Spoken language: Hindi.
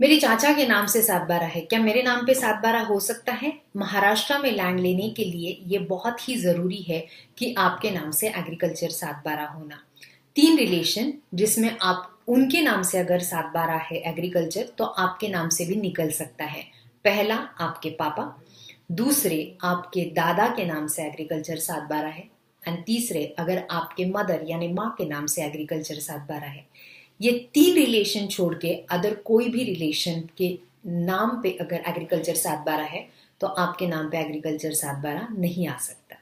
मेरे चाचा के नाम से सात बारह है। क्या मेरे नाम पे सात बारह हो सकता है? महाराष्ट्र में लैंड लेने के लिए ये बहुत ही ज़रूरी है कि आपके नाम से एग्रीकल्चर सात बारह होना। तीन रिलेशन जिसमें आप, उनके नाम से अगर सात बारह है एग्रीकल्चर तो आपके नाम से भी निकल सकता है। पहला, आपके पापा। दूसरे, आपके दादा के नाम से एग्रीकल्चर सात बारह है। एंड तीसरे, अगर आपके मदर यानी माँ के नाम से एग्रीकल्चर सात बारह है। ये तीन रिलेशन छोड़ के अदर कोई भी रिलेशन के नाम पे अगर एग्रीकल्चर सात बारह है तो आपके नाम पे एग्रीकल्चर सात बारह नहीं आ सकता।